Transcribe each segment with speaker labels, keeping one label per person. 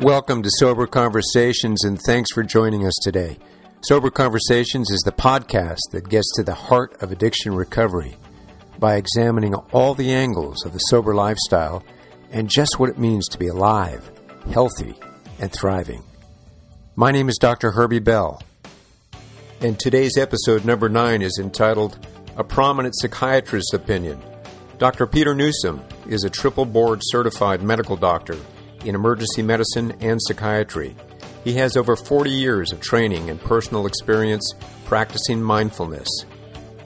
Speaker 1: Welcome to Sober Conversations and thanks for joining us today. Sober Conversations is the podcast that gets to the heart of addiction recovery by examining all the angles of the sober lifestyle and just what it means to be alive, healthy, and thriving. My name is Dr. Herbie Bell, and today's episode number nine is entitled A Prominent Psychiatrist's Opinion. Dr. Peter Newsom is a triple board certified medical doctor in emergency medicine and psychiatry. He has over 40 years of training and personal experience practicing mindfulness.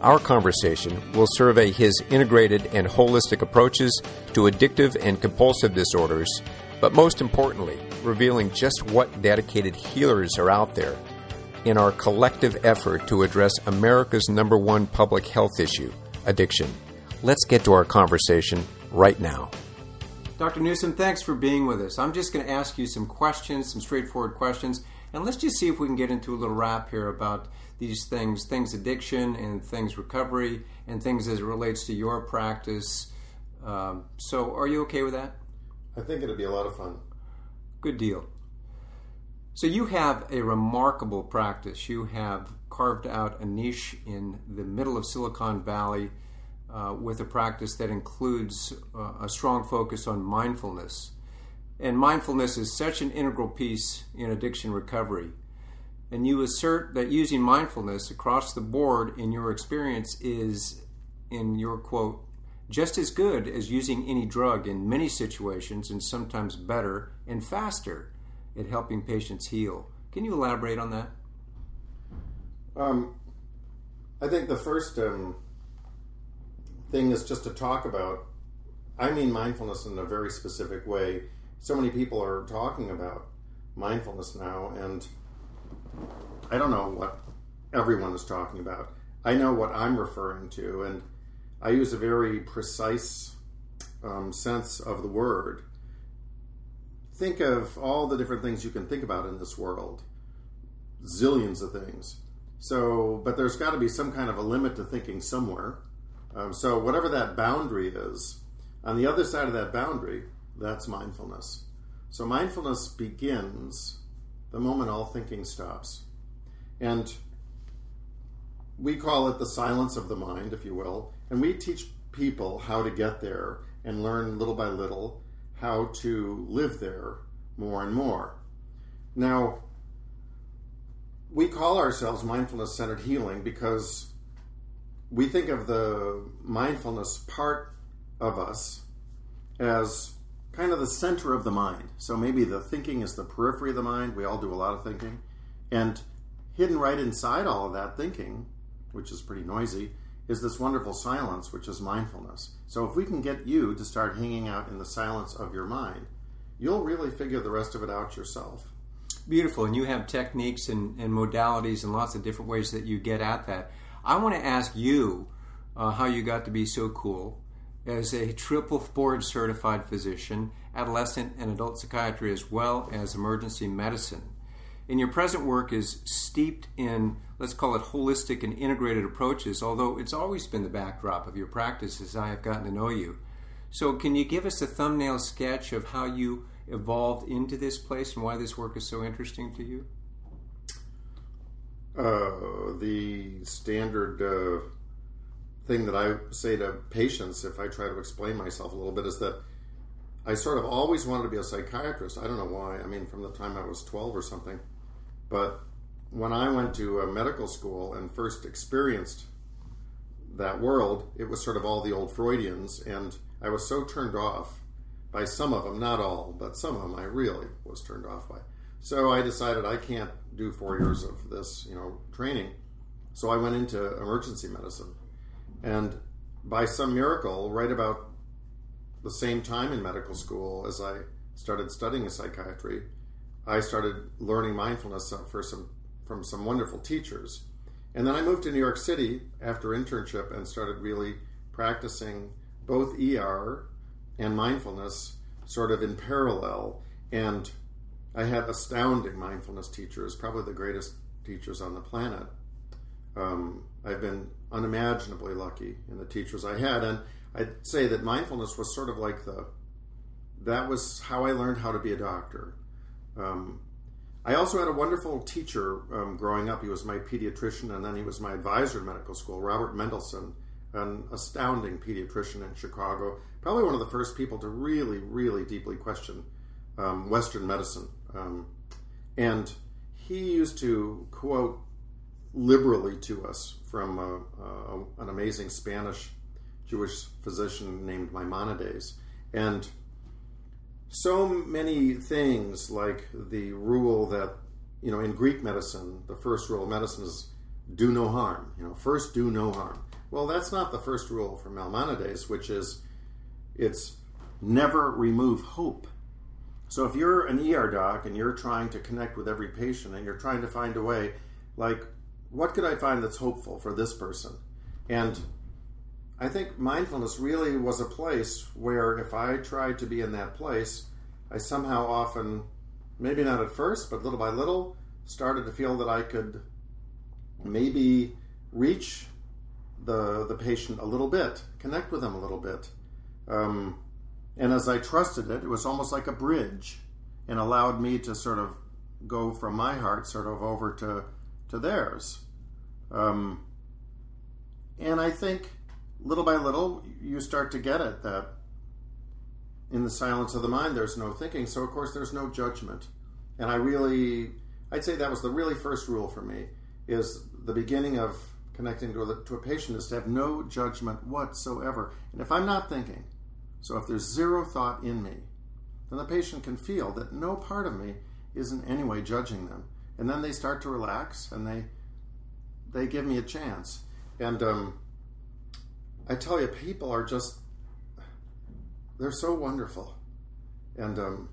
Speaker 1: Our conversation will survey his integrated and holistic approaches to addictive and compulsive disorders, but most importantly, revealing just what dedicated healers are out there in our collective effort to address America's number one public health issue addiction. Let's get to our conversation right now. Dr. Newsom, thanks for being with us. I'm just going to ask you some questions, some straightforward questions, and let's just see if we can get into a little rap here about these things things addiction and things recovery and things as it relates to your practice. Um, so, are you okay with that?
Speaker 2: I think it'd be a lot of fun.
Speaker 1: Good deal. So, you have a remarkable practice. You have carved out a niche in the middle of Silicon Valley uh, with a practice that includes uh, a strong focus on mindfulness. And mindfulness is such an integral piece in addiction recovery. And you assert that using mindfulness across the board in your experience is, in your quote, just as good as using any drug in many situations and sometimes better and faster at helping patients heal. Can you elaborate on that?
Speaker 2: Um, I think the first um, thing is just to talk about. I mean mindfulness in a very specific way. So many people are talking about mindfulness now, and I don't know what everyone is talking about. I know what I'm referring to, and I use a very precise um, sense of the word. Think of all the different things you can think about in this world, zillions of things. So, but there's got to be some kind of a limit to thinking somewhere. Um, so, whatever that boundary is, on the other side of that boundary, that's mindfulness. So, mindfulness begins the moment all thinking stops. And we call it the silence of the mind, if you will. And we teach people how to get there and learn little by little how to live there more and more. Now, we call ourselves mindfulness centered healing because we think of the mindfulness part of us as kind of the center of the mind. So maybe the thinking is the periphery of the mind. We all do a lot of thinking. And hidden right inside all of that thinking, which is pretty noisy, is this wonderful silence, which is mindfulness. So if we can get you to start hanging out in the silence of your mind, you'll really figure the rest of it out yourself.
Speaker 1: Beautiful. And you have techniques and, and modalities and lots of different ways that you get at that. I want to ask you uh, how you got to be so cool as a triple board certified physician, adolescent and adult psychiatry, as well as emergency medicine. And your present work is steeped in, let's call it holistic and integrated approaches, although it's always been the backdrop of your practice as I have gotten to know you. So, can you give us a thumbnail sketch of how you evolved into this place and why this work is so interesting to you?
Speaker 2: Uh, the standard uh, thing that I say to patients if I try to explain myself a little bit is that I sort of always wanted to be a psychiatrist. I don't know why. I mean, from the time I was 12 or something. But when I went to medical school and first experienced that world, it was sort of all the old Freudians, and I was so turned off by some of them, not all, but some of them I really was turned off by. So I decided I can't do four years of this, you know, training. So I went into emergency medicine. And by some miracle, right about the same time in medical school as I started studying psychiatry, I started learning mindfulness for some from some wonderful teachers. And then I moved to New York City after internship and started really practicing both ER and mindfulness sort of in parallel. And I had astounding mindfulness teachers, probably the greatest teachers on the planet. Um, I've been unimaginably lucky in the teachers I had, and I'd say that mindfulness was sort of like the that was how I learned how to be a doctor. Um, I also had a wonderful teacher um, growing up. He was my pediatrician, and then he was my advisor in medical school, Robert Mendelsohn, an astounding pediatrician in Chicago. Probably one of the first people to really, really deeply question um, Western medicine. Um, and he used to quote liberally to us from an amazing Spanish Jewish physician named Maimonides. And so many things, like the rule that, you know, in Greek medicine, the first rule of medicine is do no harm. You know, first do no harm. Well, that's not the first rule from Maimonides, which is it's never remove hope. So if you're an ER doc and you're trying to connect with every patient and you're trying to find a way, like, what could I find that's hopeful for this person? And I think mindfulness really was a place where if I tried to be in that place, I somehow often, maybe not at first, but little by little, started to feel that I could maybe reach the the patient a little bit, connect with them a little bit. Um, and as I trusted it, it was almost like a bridge and allowed me to sort of go from my heart sort of over to, to theirs. Um, and I think little by little, you start to get it that in the silence of the mind, there's no thinking. So, of course, there's no judgment. And I really, I'd say that was the really first rule for me is the beginning of connecting to a, to a patient is to have no judgment whatsoever. And if I'm not thinking, so if there's zero thought in me, then the patient can feel that no part of me is in any way judging them. And then they start to relax and they they give me a chance. And um, I tell you, people are just they're so wonderful. And um,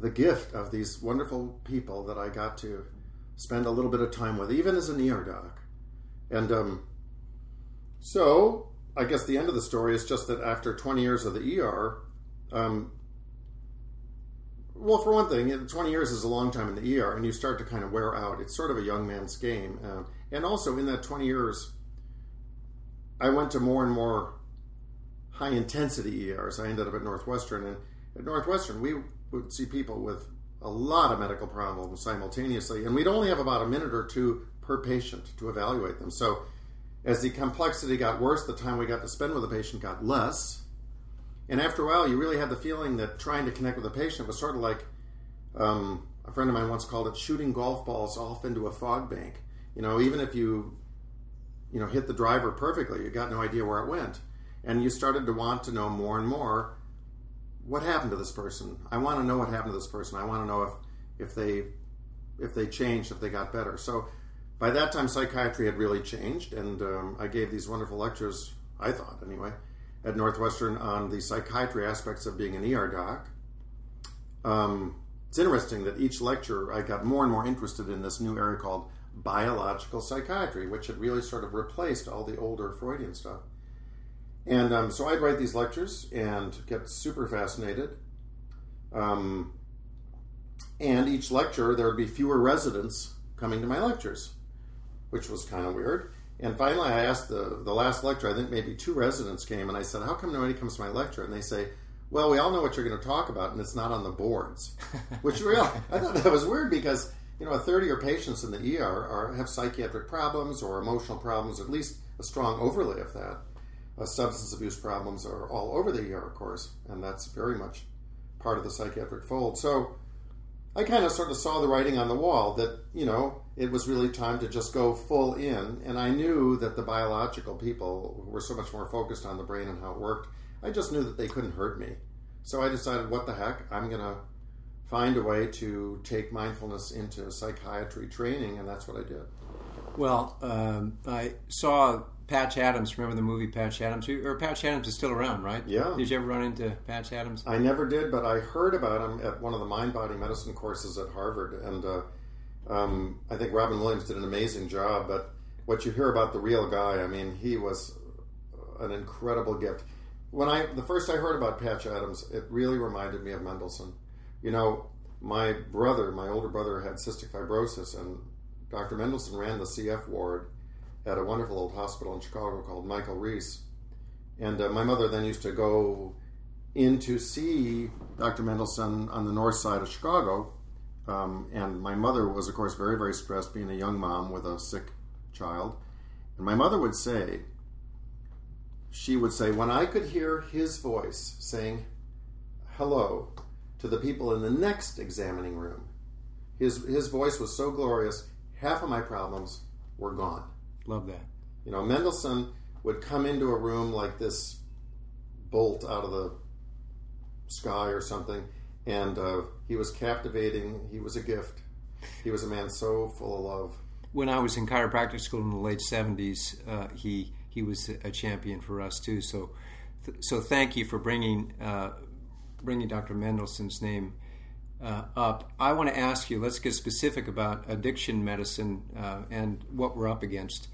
Speaker 2: the gift of these wonderful people that I got to spend a little bit of time with, even as an ER doc. And um, so I guess the end of the story is just that after 20 years of the ER, um, well, for one thing, 20 years is a long time in the ER, and you start to kind of wear out. It's sort of a young man's game. Uh, and also, in that 20 years, I went to more and more high intensity ERs. I ended up at Northwestern, and at Northwestern, we would see people with a lot of medical problems simultaneously, and we'd only have about a minute or two per patient to evaluate them. So as the complexity got worse, the time we got to spend with the patient got less. And after a while, you really had the feeling that trying to connect with the patient was sort of like um, a friend of mine once called it shooting golf balls off into a fog bank. You know, even if you, you know, hit the driver perfectly, you got no idea where it went. And you started to want to know more and more what happened to this person. I want to know what happened to this person. I want to know if, if they if they changed, if they got better. So by that time, psychiatry had really changed, and um, I gave these wonderful lectures, I thought anyway, at Northwestern on the psychiatry aspects of being an ER doc. Um, it's interesting that each lecture I got more and more interested in this new area called biological psychiatry, which had really sort of replaced all the older Freudian stuff. And um, so I'd write these lectures and get super fascinated. Um, and each lecture, there would be fewer residents coming to my lectures which was kind of weird. And finally, I asked the, the last lecture, I think maybe two residents came, and I said, How come nobody comes to my lecture? And they say, Well, we all know what you're going to talk about, and it's not on the boards. Which really, I thought that was weird because, you know, a third of your patients in the ER are, have psychiatric problems or emotional problems, at least a strong overlay of that. Uh, substance abuse problems are all over the ER, of course, and that's very much part of the psychiatric fold. So I kind of sort of saw the writing on the wall that, you know, it was really time to just go full in. And I knew that the biological people were so much more focused on the brain and how it worked. I just knew that they couldn't hurt me. So I decided, what the heck, I'm going to find a way to take mindfulness into psychiatry training, and that's what I did.
Speaker 1: Well, um, I saw Patch Adams. Remember the movie Patch Adams? Or Patch Adams is still around, right?
Speaker 2: Yeah.
Speaker 1: Did you ever run into Patch Adams?
Speaker 2: I never did, but I heard about him at one of the mind body medicine courses at Harvard, and uh, um, I think Robin Williams did an amazing job. But what you hear about the real guy, I mean, he was an incredible gift. When I the first I heard about Patch Adams, it really reminded me of Mendelsohn. You know, my brother, my older brother, had cystic fibrosis, and Dr. Mendelsohn ran the CF ward at a wonderful old hospital in Chicago called Michael Reese. And uh, my mother then used to go in to see Dr. Mendelsohn on the north side of Chicago Um, and my mother was, of course, very, very stressed being a young mom with a sick child. And my mother would say, she would say, when I could hear his voice saying hello to the people in the next examining room, his, his voice was so glorious, half of my problems were gone.
Speaker 1: Love that.
Speaker 2: You know, Mendelsohn would come into a room like this bolt out of the sky or something, and uh, he was captivating. He was a gift. He was a man so full of love.
Speaker 1: When I was in chiropractic school in the late '70s, uh, he he was a champion for us too. So, th- so thank you for bringing uh, bringing Dr. Mendelsohn's name uh, up. I want to ask you. Let's get specific about addiction medicine uh, and what we're up against.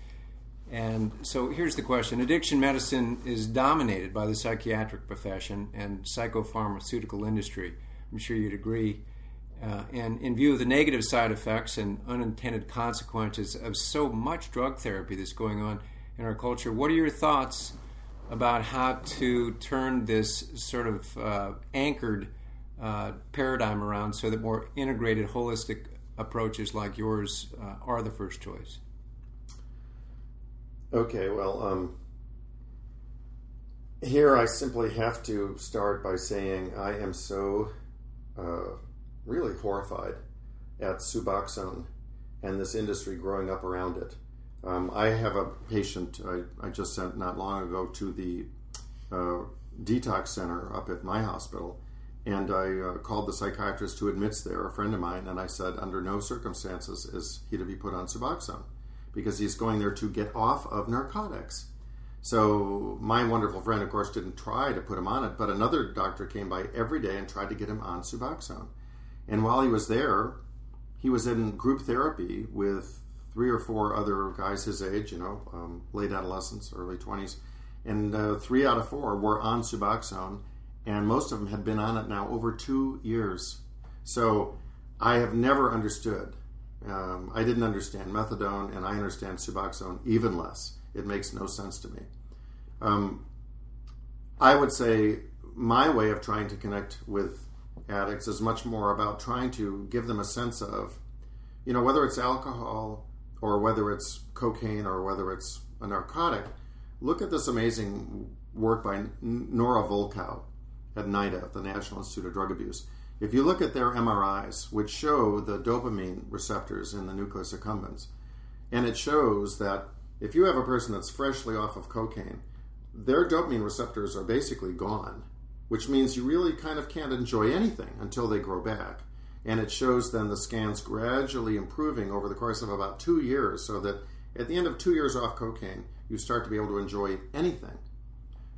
Speaker 1: And so here's the question Addiction medicine is dominated by the psychiatric profession and psychopharmaceutical industry. I'm sure you'd agree. Uh, and in view of the negative side effects and unintended consequences of so much drug therapy that's going on in our culture, what are your thoughts about how to turn this sort of uh, anchored uh, paradigm around so that more integrated, holistic approaches like yours uh, are the first choice?
Speaker 2: Okay, well, um, here I simply have to start by saying I am so uh, really horrified at Suboxone and this industry growing up around it. Um, I have a patient I, I, just sent not long ago to the uh, detox center up at my hospital, and I uh, called the psychiatrist who admits there, a friend of mine, and I said, under no circumstances is he to be put on Suboxone because he's going there to get off of narcotics. So my wonderful friend, of course, didn't try to put him on it, but another doctor came by every day and tried to get him on Suboxone. And while he was there, he was in group therapy with three or four other guys his age, you know, um, late adolescence, early 20s. And uh, three out of four were on Suboxone, and most of them had been on it now over two years. So I have never understood. Um, I didn't understand methadone, and I understand Suboxone even less. It makes no sense to me. Um, I would say my way of trying to connect with addicts is much more about trying to give them a sense of, you know, whether it's alcohol or whether it's cocaine or whether it's a narcotic. Look at this amazing work by Nora Volkow at NIDA, the National Institute of Drug Abuse. If you look at their MRIs, which show the dopamine receptors in the nucleus accumbens, and it shows that if you have a person that's freshly off of cocaine, their dopamine receptors are basically gone, which means you really kind of can't enjoy anything until they grow back. And it shows then the scans gradually improving over the course of about two years, so that at the end of two years off cocaine, you start to be able to enjoy anything.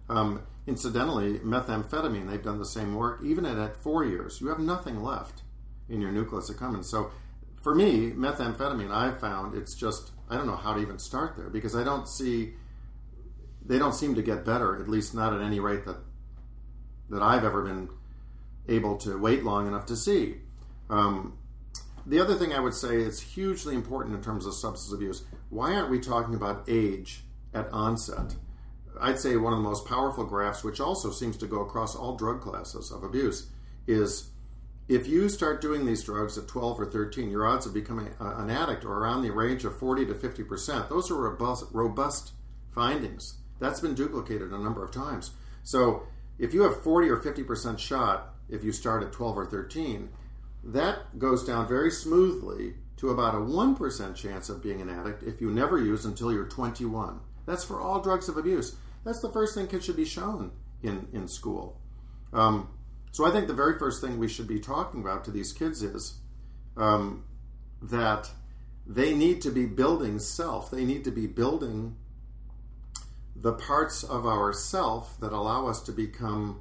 Speaker 2: Um, incidentally, methamphetamine, they've done the same work. Even at, at four years, you have nothing left in your nucleus accumbens. So for me, methamphetamine, I've found it's just, I don't know how to even start there because I don't see they don't seem to get better, at least not at any rate that that I've ever been able to wait long enough to see. Um, the other thing I would say is hugely important in terms of substance abuse. Why aren't we talking about age at onset? I'd say one of the most powerful graphs, which also seems to go across all drug classes of abuse, is if you start doing these drugs at 12 or 13, your odds of becoming an addict are around the range of 40 to 50 percent. Those are robust, robust findings. That's been duplicated a number of times. So if you have 40 or 50% shot if you start at 12 or 13, that goes down very smoothly to about a 1% chance of being an addict if you never use until you're 21. That's for all drugs of abuse. That's the first thing kids should be shown in, in school. Um, so I think the very first thing we should be talking about to these kids is um, that they need to be building self. They need to be building the parts of ourself that allow us to become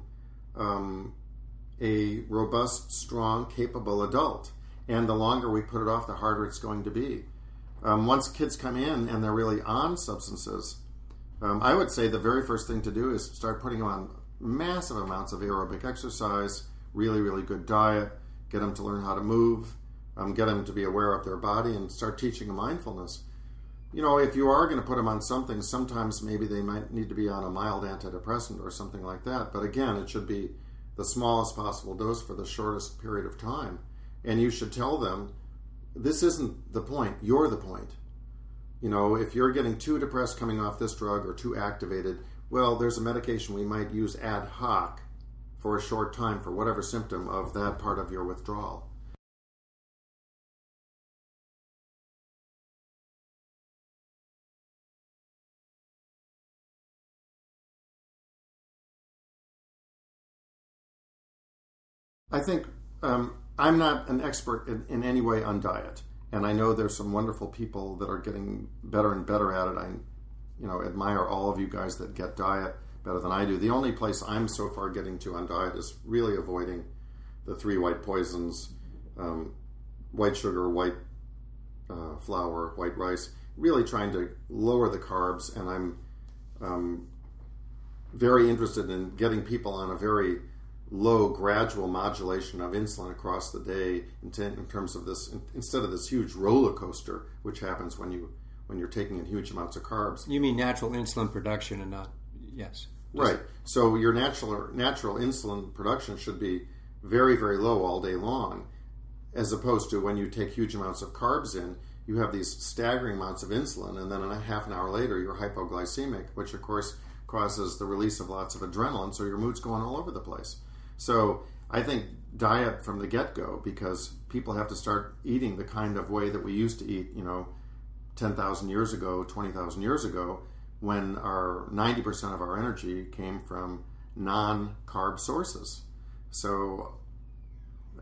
Speaker 2: um, a robust, strong, capable adult. And the longer we put it off, the harder it's going to be. Um, once kids come in and they're really on substances, um, I would say the very first thing to do is start putting them on massive amounts of aerobic exercise, really, really good diet, get them to learn how to move, um, get them to be aware of their body, and start teaching them mindfulness you know, if you are going to put them on something, sometimes maybe they might need to be on a mild antidepressant or something like that. But again, it should be the smallest possible dose for the shortest period of time. And you should tell them this isn't the point, you're the point. You know, if you're getting too depressed coming off this drug or too activated, well, there's a medication we might use ad hoc for a short time for whatever symptom of that part of your withdrawal. I think um, I'm not an expert in, in, any way on diet, and I know there's some wonderful people that are getting better and better at it. I, you know, admire all of you guys that get diet better than I do. The only place I'm so far getting to on diet is really avoiding the three white poisons: um, white sugar, white uh, flour, white rice. Really trying to lower the carbs, and I'm um, very interested in getting people on a very low gradual modulation of insulin across the day in, t- in terms of this instead of this huge roller coaster which happens when you when you're taking in huge amounts of carbs.
Speaker 1: You mean natural insulin production and not yes.
Speaker 2: Right. So your natural natural insulin production should be very very low all day long as opposed to when you take huge amounts of carbs in you have these staggering amounts of insulin and then in a half an hour later you're hypoglycemic which of course causes the release of lots of adrenaline so your mood's going all over the place so I think diet from the get go because people have to start eating the kind of way that we used to eat, you know, 10,000 years ago, 20,000 years ago, when our 90% of our energy came from non carb sources. So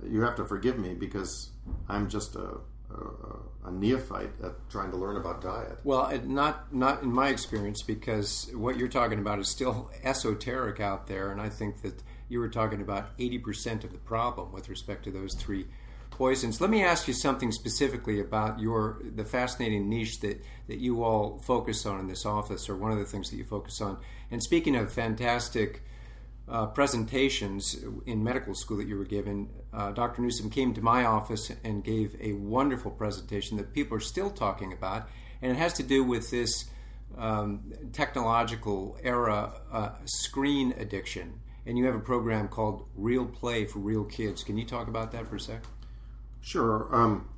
Speaker 2: you have to forgive me because I'm just a, a, a, neophyte at trying to learn about diet.
Speaker 1: Well, not not in my experience because what you're talking about is still esoteric out there, and I think that you were talking about 80% of the problem with respect to those three poisons. Let me ask you something specifically about your the fascinating niche that, that you all focus on in this office, or one of the things that you focus on. And speaking of fantastic uh, presentations in medical school that you were given, uh, Dr. Newsom came to my office and gave a wonderful presentation that people are still talking about, and it has to do with this um, technological era uh, screen addiction and you have a program called Real Play for Real Kids. Can you talk about that for a sec?
Speaker 2: Sure. Um,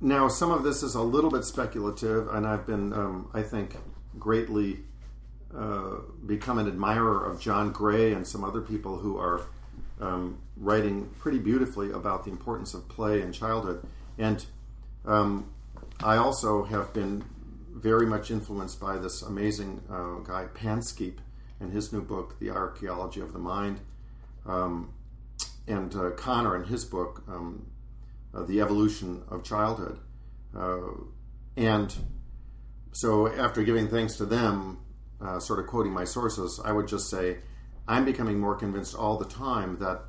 Speaker 2: now, some of this is a little bit speculative, and I've been, um, I think, greatly uh, become an admirer of John Gray and some other people who are um, writing pretty beautifully about the importance of play in childhood. And um, I also have been very much influenced by this amazing uh, guy, Panksepp, in his new book, The Archaeology of the Mind, um, and uh, Konner in his book, um, uh, The Evolution of Childhood. Uh, and so, after giving thanks to them, uh, sort of quoting my sources, I would just say, I'm becoming more convinced all the time that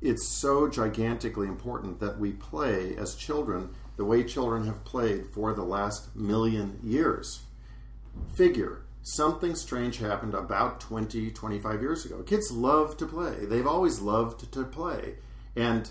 Speaker 2: it's so gigantically important that we play as children the way children have played for the last million years. Figure something strange happened about 20, 25 years ago. Kids love to play. They've always loved to play. And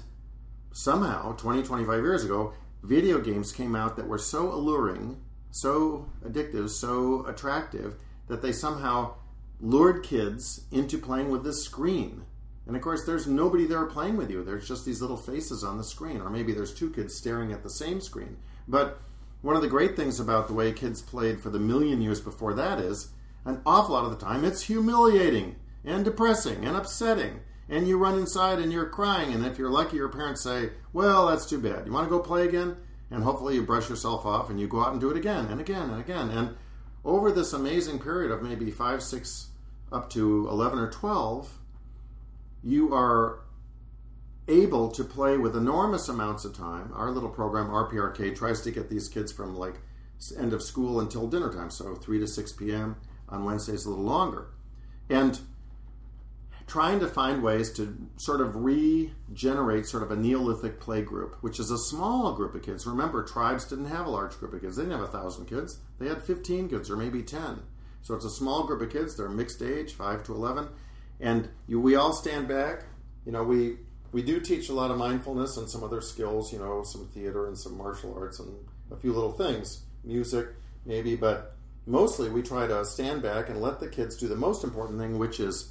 Speaker 2: somehow, 20, 25 years ago, video games came out that were so alluring, so addictive, so attractive that they somehow lured kids into playing with this screen. And of course, there's nobody there playing with you. There's just these little faces on the screen, or maybe there's two kids staring at the same screen. But one of the great things about the way kids played for the million years before that is an awful lot of the time it's humiliating and depressing and upsetting. And you run inside and you're crying. And if you're lucky, your parents say, Well, that's too bad. You want to go play again? And hopefully you brush yourself off and you go out and do it again and again and again. And over this amazing period of maybe five, six, up to 11 or 12, you are able to play with enormous amounts of time. Our little program, RPRK, tries to get these kids from like end of school until dinner time, so 3 to 6 p.m. on Wednesdays, a little longer. And trying to find ways to sort of regenerate sort of a Neolithic play group, which is a small group of kids. Remember, tribes didn't have a large group of kids. They didn't have a thousand kids. They had 15 kids or maybe 10. So it's a small group of kids. They're mixed age, 5 to 11. And you, we all stand back. You know, we we do teach a lot of mindfulness and some other skills, you know, some theater and some martial arts and a few little things, music maybe, but mostly we try to stand back and let the kids do the most important thing, which is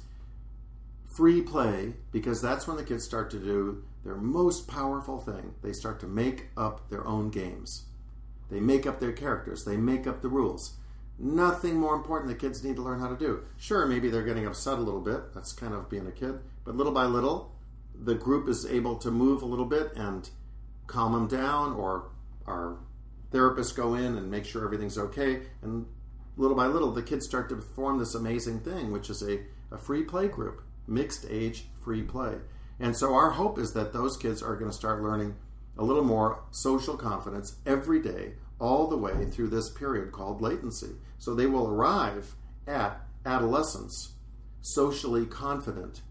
Speaker 2: free play, because that's when the kids start to do their most powerful thing, they start to make up their own games. They make up their characters, they make up the rules. Nothing more important that kids need to learn how to do. Sure, maybe they're getting upset a little bit. That's kind of being a kid. But little by little, the group is able to move a little bit and calm them down, or our therapists go in and make sure everything's okay. And little by little, the kids start to form this amazing thing, which is a, a free play group, mixed age free play. And so our hope is that those kids are going to start learning a little more social confidence every day, all the way through this period called latency. So they will arrive at adolescence socially confident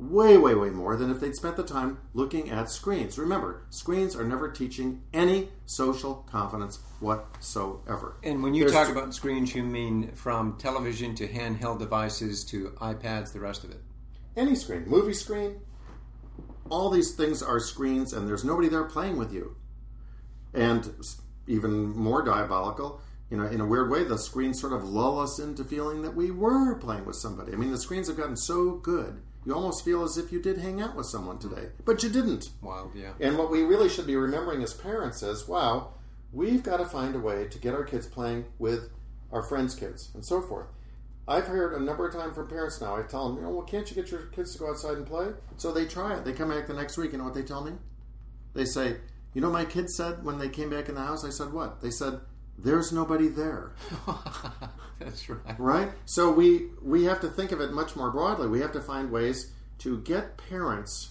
Speaker 2: way, way, way more than if they'd spent the time looking at screens. Remember, screens are never teaching any social confidence whatsoever.
Speaker 1: And when you There's talk about screens, you mean from television to handheld devices to iPads, the rest of it?
Speaker 2: Any screen, movie screen, all these things are screens, and there's nobody there playing with you. And even more diabolical, you know, in a weird way, the screens sort of lull us into feeling that we were playing with somebody. I mean, the screens have gotten so good, you almost feel as if you did hang out with someone today, but you didn't.
Speaker 1: Wild, yeah.
Speaker 2: And what we really should be remembering as parents is, wow, we've got to find a way to get our kids playing with our friends' kids and so forth. I've heard a number of times from parents now. I tell them, you know, well, can't you get your kids to go outside and play? So they try it. They come back the next week. You know what they tell me? They say, you know, my kids said when they came back in the house. I said, what? They said, there's nobody there.
Speaker 1: That's right.
Speaker 2: Right. So we we have to think of it much more broadly. We have to find ways to get parents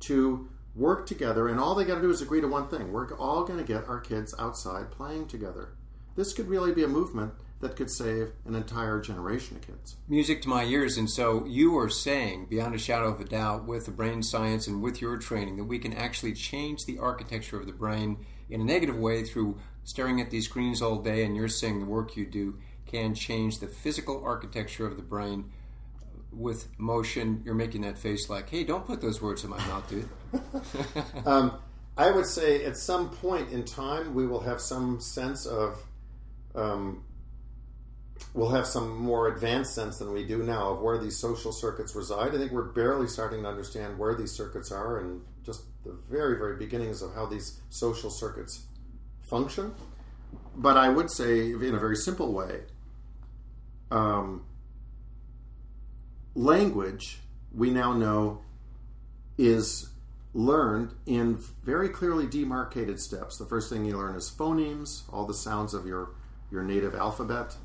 Speaker 2: to work together, and all they got to do is agree to one thing: we're all going to get our kids outside playing together. This could really be a movement that could save an entire generation of kids.
Speaker 1: Music to my ears. And so you are saying, beyond a shadow of a doubt, with the brain science and with your training, that we can actually change the architecture of the brain in a negative way through staring at these screens all day. And you're saying the work you do can change the physical architecture of the brain with motion. You're making that face like, hey, don't put those words in my mouth, dude.
Speaker 2: um, I would say at some point in time, we will have some sense of. Um, we'll have some more advanced sense than we do now of where these social circuits reside. I think we're barely starting to understand where these circuits are and just the very, very beginnings of how these social circuits function. But I would say, in a very simple way, um, language we now know is learned in very clearly demarcated steps. The first thing you learn is phonemes, all the sounds of your, your native alphabet.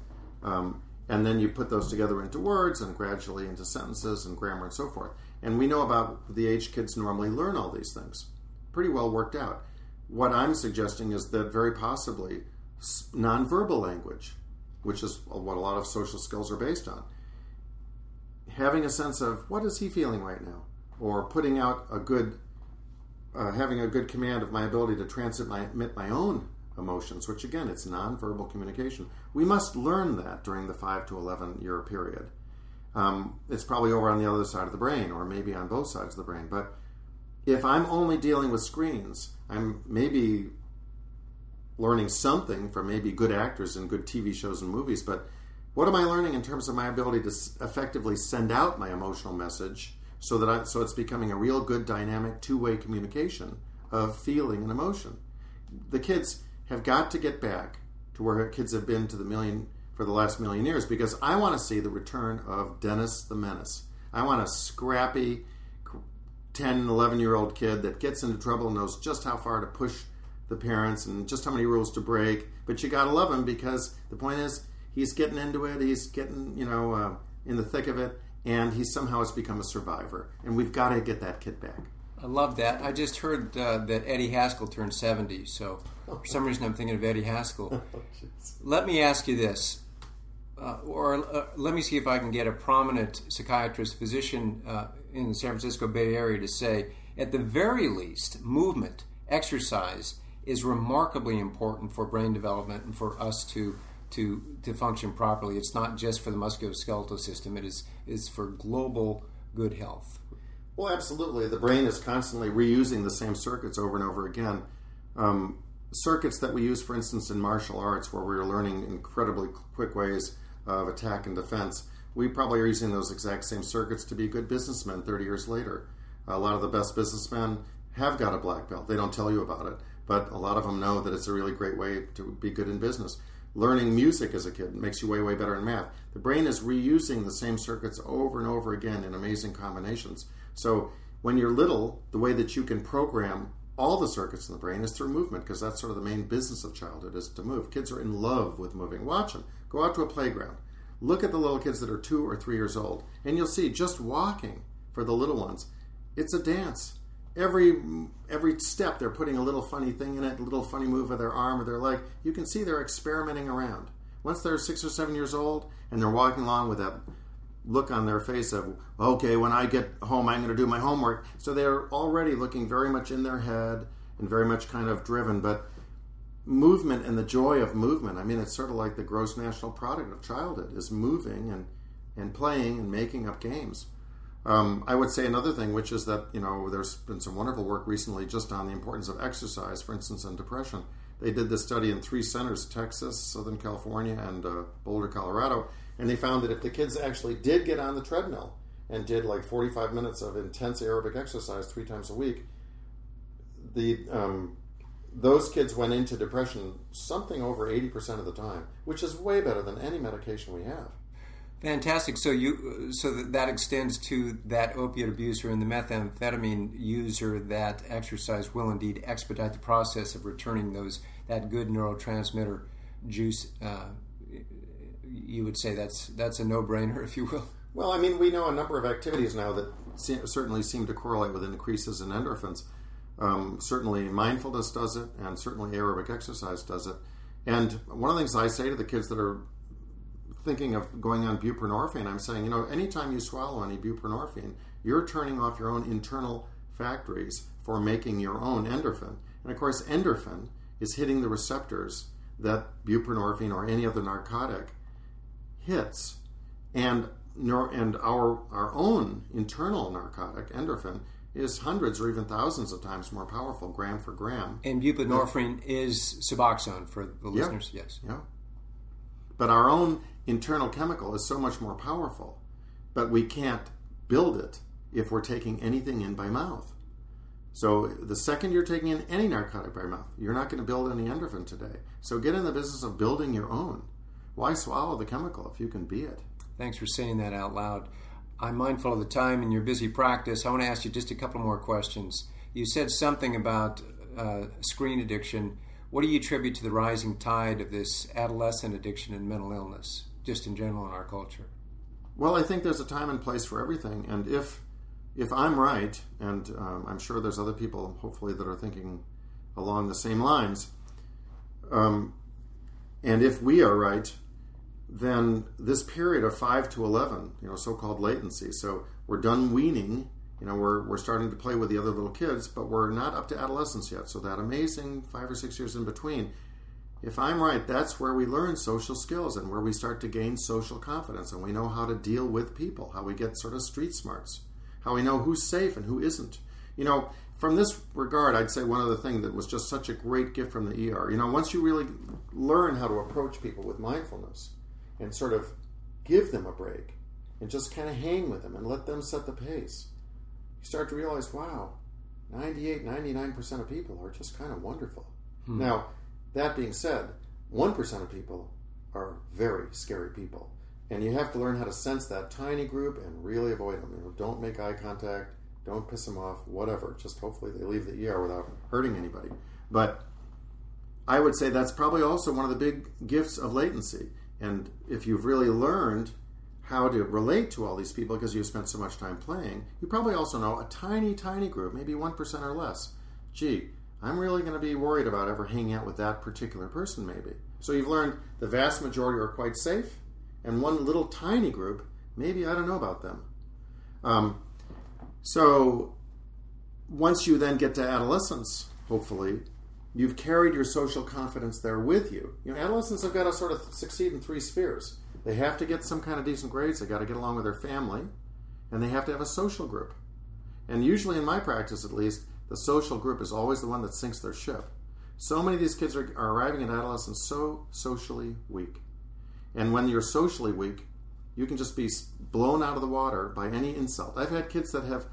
Speaker 2: Um, and then you put those together into words and gradually into sentences and grammar and so forth. And we know about the age kids normally learn all these things. Pretty well worked out. What I'm suggesting is that very possibly nonverbal language, which is what a lot of social skills are based on, having a sense of what is he feeling right now, or putting out a good, uh, having a good command of my ability to transmit my, my own emotions, which again, it's nonverbal communication. We must learn that during the 5 to 11 year period. Um, it's probably over on the other side of the brain, or maybe on both sides of the brain. But if I'm only dealing with screens, I'm maybe learning something from maybe good actors and good TV shows and movies, but what am I learning in terms of my ability to effectively send out my emotional message so that I, so it's becoming a real good dynamic two-way communication of feeling and emotion? The kids have got to get back to where kids have been to the million for the last million years because I want to see the return of Dennis the Menace. I want a scrappy 10, 11 year old kid that gets into trouble knows just how far to push the parents and just how many rules to break. But you got to love him because the point is he's getting into it, he's getting, you know, uh, in the thick of it, and he somehow has become a survivor. And we've got to get that kid back.
Speaker 1: I love that. I just heard uh, that Eddie Haskell turned 70, so for some reason I'm thinking of Eddie Haskell. Oh, let me ask you this, uh, or uh, let me see if I can get a prominent psychiatrist, physician uh, in the San Francisco Bay Area to say, at the very least, movement, exercise is remarkably important for brain development and for us to to to function properly. It's not just for the musculoskeletal system; it is is for global good health.
Speaker 2: Well, absolutely. The brain is constantly reusing the same circuits over and over again. Um, circuits that we use, for instance, in martial arts, where we're learning incredibly quick ways of attack and defense, we probably are using those exact same circuits to be good businessmen 30 years later. A lot of the best businessmen have got a black belt. They don't tell you about it, but a lot of them know that it's a really great way to be good in business. Learning music as a kid makes you way, way better in math. The brain is reusing the same circuits over and over again in amazing combinations. So when you're little, the way that you can program all the circuits in the brain is through movement because that's sort of the main business of childhood is to move. Kids are in love with moving. Watch them. Go out to a playground. Look at the little kids that are two or three years old, and you'll see just walking for the little ones, it's a dance. Every every step they're putting a little funny thing in it, a little funny move of their arm or their leg. You can see they're experimenting around. Once they're six or seven years old and they're walking along with that look on their face of, okay, when I get home, I'm going to do my homework. So they're already looking very much in their head and very much kind of driven. But movement and the joy of movement, I mean, it's sort of like the gross national product of childhood is moving and, and playing and making up games. Um, I would say another thing, which is that, you know, there's been some wonderful work recently just on the importance of exercise, for instance, in depression. They did this study in three centers Texas, Southern California, and uh, Boulder, Colorado and they found that if the kids actually did get on the treadmill and did like 45 minutes of intense aerobic exercise three times a week, the um, those kids went into depression something over 80% of the time, which is way better than any medication we have.
Speaker 1: Fantastic. So you so that, that extends to that opiate abuser and the methamphetamine user. That exercise will indeed expedite the process of returning those that good neurotransmitter juice uh, you would say that's that's a no-brainer, if you will.
Speaker 2: Well, I mean, we know a number of activities now that se- certainly seem to correlate with increases in endorphins. Um, certainly, mindfulness does it, and certainly aerobic exercise does it. And one of the things I say to the kids that are thinking of going on buprenorphine, I'm saying, you know, anytime you swallow any buprenorphine, you're turning off your own internal factories for making your own endorphin. And of course, endorphin is hitting the receptors that buprenorphine or any other narcotic hits, and and our our own internal narcotic endorphin is hundreds or even thousands of times more powerful gram for gram.
Speaker 1: And buprenorphine is Suboxone for the listeners.
Speaker 2: Yeah.
Speaker 1: Yes.
Speaker 2: Yeah. But our own internal chemical is so much more powerful, but we can't build it if we're taking anything in by mouth. So the second you're taking in any narcotic by mouth, you're not going to build any endorphin today. So get in the business of building your own why swallow the chemical if you can be it?
Speaker 1: Thanks for saying that out loud. I'm mindful of the time and your busy practice. I want to ask you just a couple more questions. You said something about uh, screen addiction. What do you attribute to the rising tide of this adolescent addiction and mental illness, just in general in our culture?
Speaker 2: Well, I think there's a time and place for everything, and if if I'm right, and um, I'm sure there's other people, hopefully, that are thinking along the same lines, um, and if we are right, then this period of 5 to 11, you know, so-called latency. So we're done weaning, you know, we're, we're starting to play with the other little kids, but we're not up to adolescence yet. So that amazing five or six years in between, if I'm right, that's where we learn social skills and where we start to gain social confidence and we know how to deal with people, how we get sort of street smarts, how we know who's safe and who isn't. You know, from this regard, I'd say one other thing that was just such a great gift from the ER. You know, once you really learn how to approach people with mindfulness, and sort of give them a break and just kind of hang with them and let them set the pace, you start to realize, wow, 98, 99% of people are just kind of wonderful. Hmm. Now, that being said, 1% of people are very scary people. And you have to learn how to sense that tiny group and really avoid them. You know, don't make eye contact, don't piss them off, whatever. Just hopefully they leave the ER without hurting anybody. But I would say that's probably also one of the big gifts of latency and if you've really learned how to relate to all these people because you've spent so much time playing, you probably also know a tiny, tiny group, maybe 1% or less. Gee, I'm really going to be worried about ever hanging out with that particular person, maybe. So you've learned the vast majority are quite safe, and one little tiny group, maybe I don't know about them. Um, so once you then get to adolescence, hopefully, You've carried your social confidence there with you. You know, adolescents have got to sort of succeed in three spheres. They have to get some kind of decent grades. They got to get along with their family, and they have to have a social group. And usually, in my practice at least, the social group is always the one that sinks their ship. So many of these kids are, are arriving at adolescence so socially weak. And when you're socially weak, you can just be blown out of the water by any insult. I've had kids that have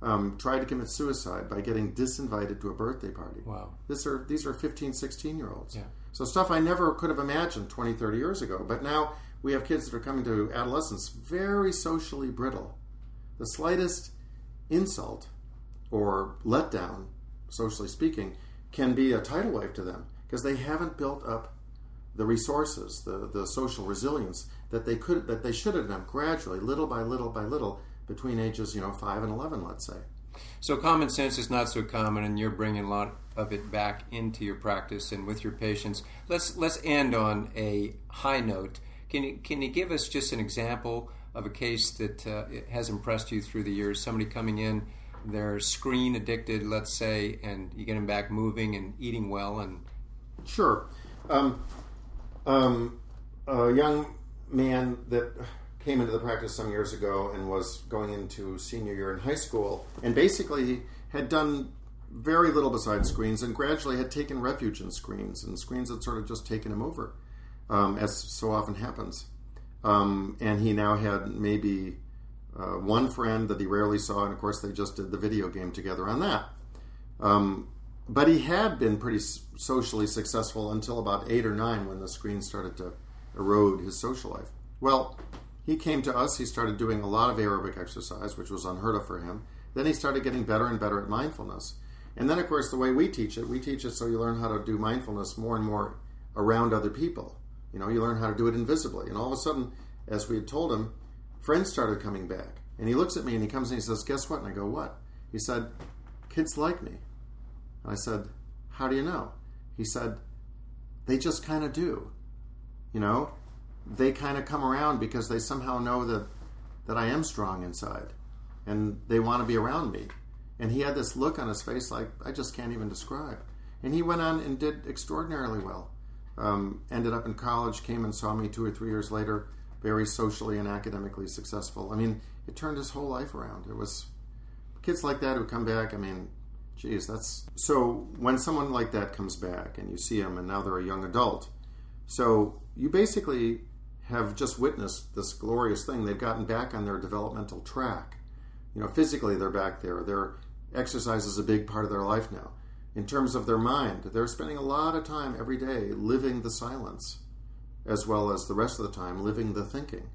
Speaker 2: um, tried to commit suicide by getting disinvited to a birthday party.
Speaker 1: Wow.
Speaker 2: This are, these are 15, 16 year olds.
Speaker 1: Yeah.
Speaker 2: So stuff I never could have imagined 20, 30 years ago. But now we have kids that are coming to adolescence very socially brittle. The slightest insult or letdown, socially speaking, can be a tidal wave to them because they haven't built up the resources, the, the social resilience that they could that they should have done gradually, little by little by little, between ages you know five and eleven, let's say.
Speaker 1: So common sense is not so common, and you're bringing a lot of it back into your practice and with your patients. Let's let's end on a high note. Can you can you give us just an example of a case that uh, has impressed you through the years? Somebody coming in, they're screen addicted, let's say, and you get them back moving and eating well, and
Speaker 2: Sure. Um, um, a young man that came into the practice some years ago and was going into senior year in high school and basically had done very little besides screens and gradually had taken refuge in screens and screens had sort of just taken him over um, as so often happens um, and he now had maybe uh, one friend that he rarely saw and of course they just did the video game together on that um, but he had been pretty socially successful until about eight or nine when the screen started to erode his social life. Well, he came to us. He started doing a lot of aerobic exercise, which was unheard of for him. Then he started getting better and better at mindfulness. And then, of course, the way we teach it, we teach it so you learn how to do mindfulness more and more around other people. You know, you learn how to do it invisibly. And all of a sudden, as we had told him, friends started coming back. And he looks at me and he comes and he says, Guess what? And I go, What? He said, Kids like me. And I said, How do you know? He said, They just kind of do. You know, they kind of come around because they somehow know that, that I am strong inside and they want to be around me. And he had this look on his face like I just can't even describe. And he went on and did extraordinarily well. Um, ended up in college, came and saw me two or three years later, very socially and academically successful. I mean, it turned his whole life around. It was kids like that who come back. I mean, geez, that's so. When someone like that comes back and you see them, and now they're a young adult, so you basically have just witnessed this glorious thing. They've gotten back on their developmental track. You know, physically they're back there. Their exercise is a big part of their life now. In terms of their mind, they're spending a lot of time every day living the silence, as well as the rest of the time living the thinking.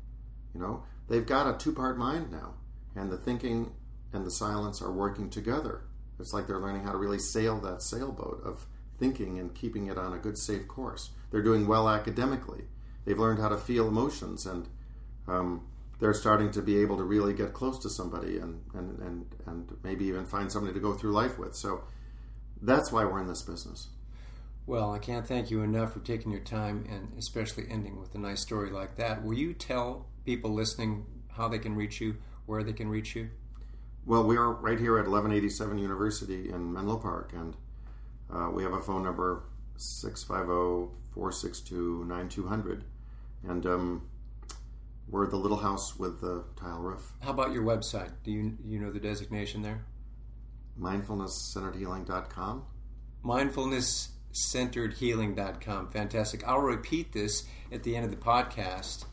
Speaker 2: You know, they've got a two part mind now, and the thinking and the silence are working together. It's like they're learning how to really sail that sailboat of thinking and keeping it on a good, safe course. They're doing well academically. They've learned how to feel emotions, and um, they're starting to be able to really get close to somebody and, and, and, and maybe even find somebody to go through life with. So that's why we're in this business.
Speaker 1: Well, I can't thank you enough for taking your time and especially ending with a nice story like that. Will you tell people listening how they can reach you, where they can reach you?
Speaker 2: Well, we are right here at 1187 University in Menlo Park, and uh, we have a phone number 650 462 9200. And um, we're the little house with the tile roof.
Speaker 1: How about your website? Do you, you know the designation there?
Speaker 2: Mindfulnesscenteredhealing.com.
Speaker 1: Mindfulnesscenteredhealing.com. Fantastic. I'll repeat this at the end of the podcast.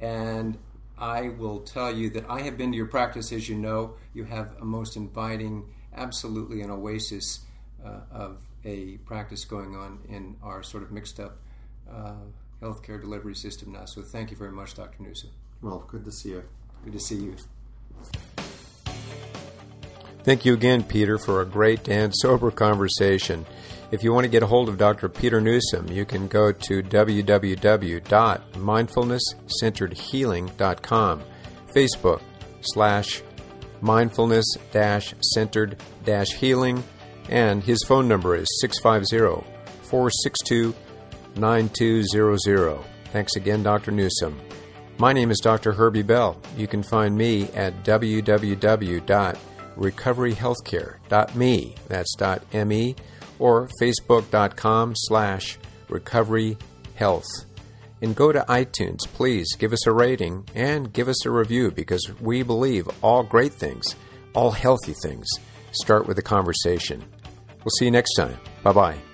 Speaker 1: And I will tell you that I have been to your practice, as you know. You have a most inviting, absolutely an oasis uh, of a practice going on in our sort of mixed up uh, healthcare delivery system now. So thank you very much, Dr. Newsom.
Speaker 2: Well, good to see you.
Speaker 1: Good to see you. Thank you again, Peter, for a great and sober conversation. If you want to get a hold of Dr. Peter Newsom, you can go to www.mindfulnesscenteredhealing.com, Facebook slash mindfulness centered healing, and his phone number is 650 462 9200. Thanks again, Dr. Newsom. My name is Dr. Herbie Bell. You can find me at www.recoveryhealthcare.me. That's .me or facebook.com slash recoveryhealth. And go to iTunes. Please give us a rating and give us a review because we believe all great things, all healthy things, start with a conversation. We'll see you next time. Bye bye.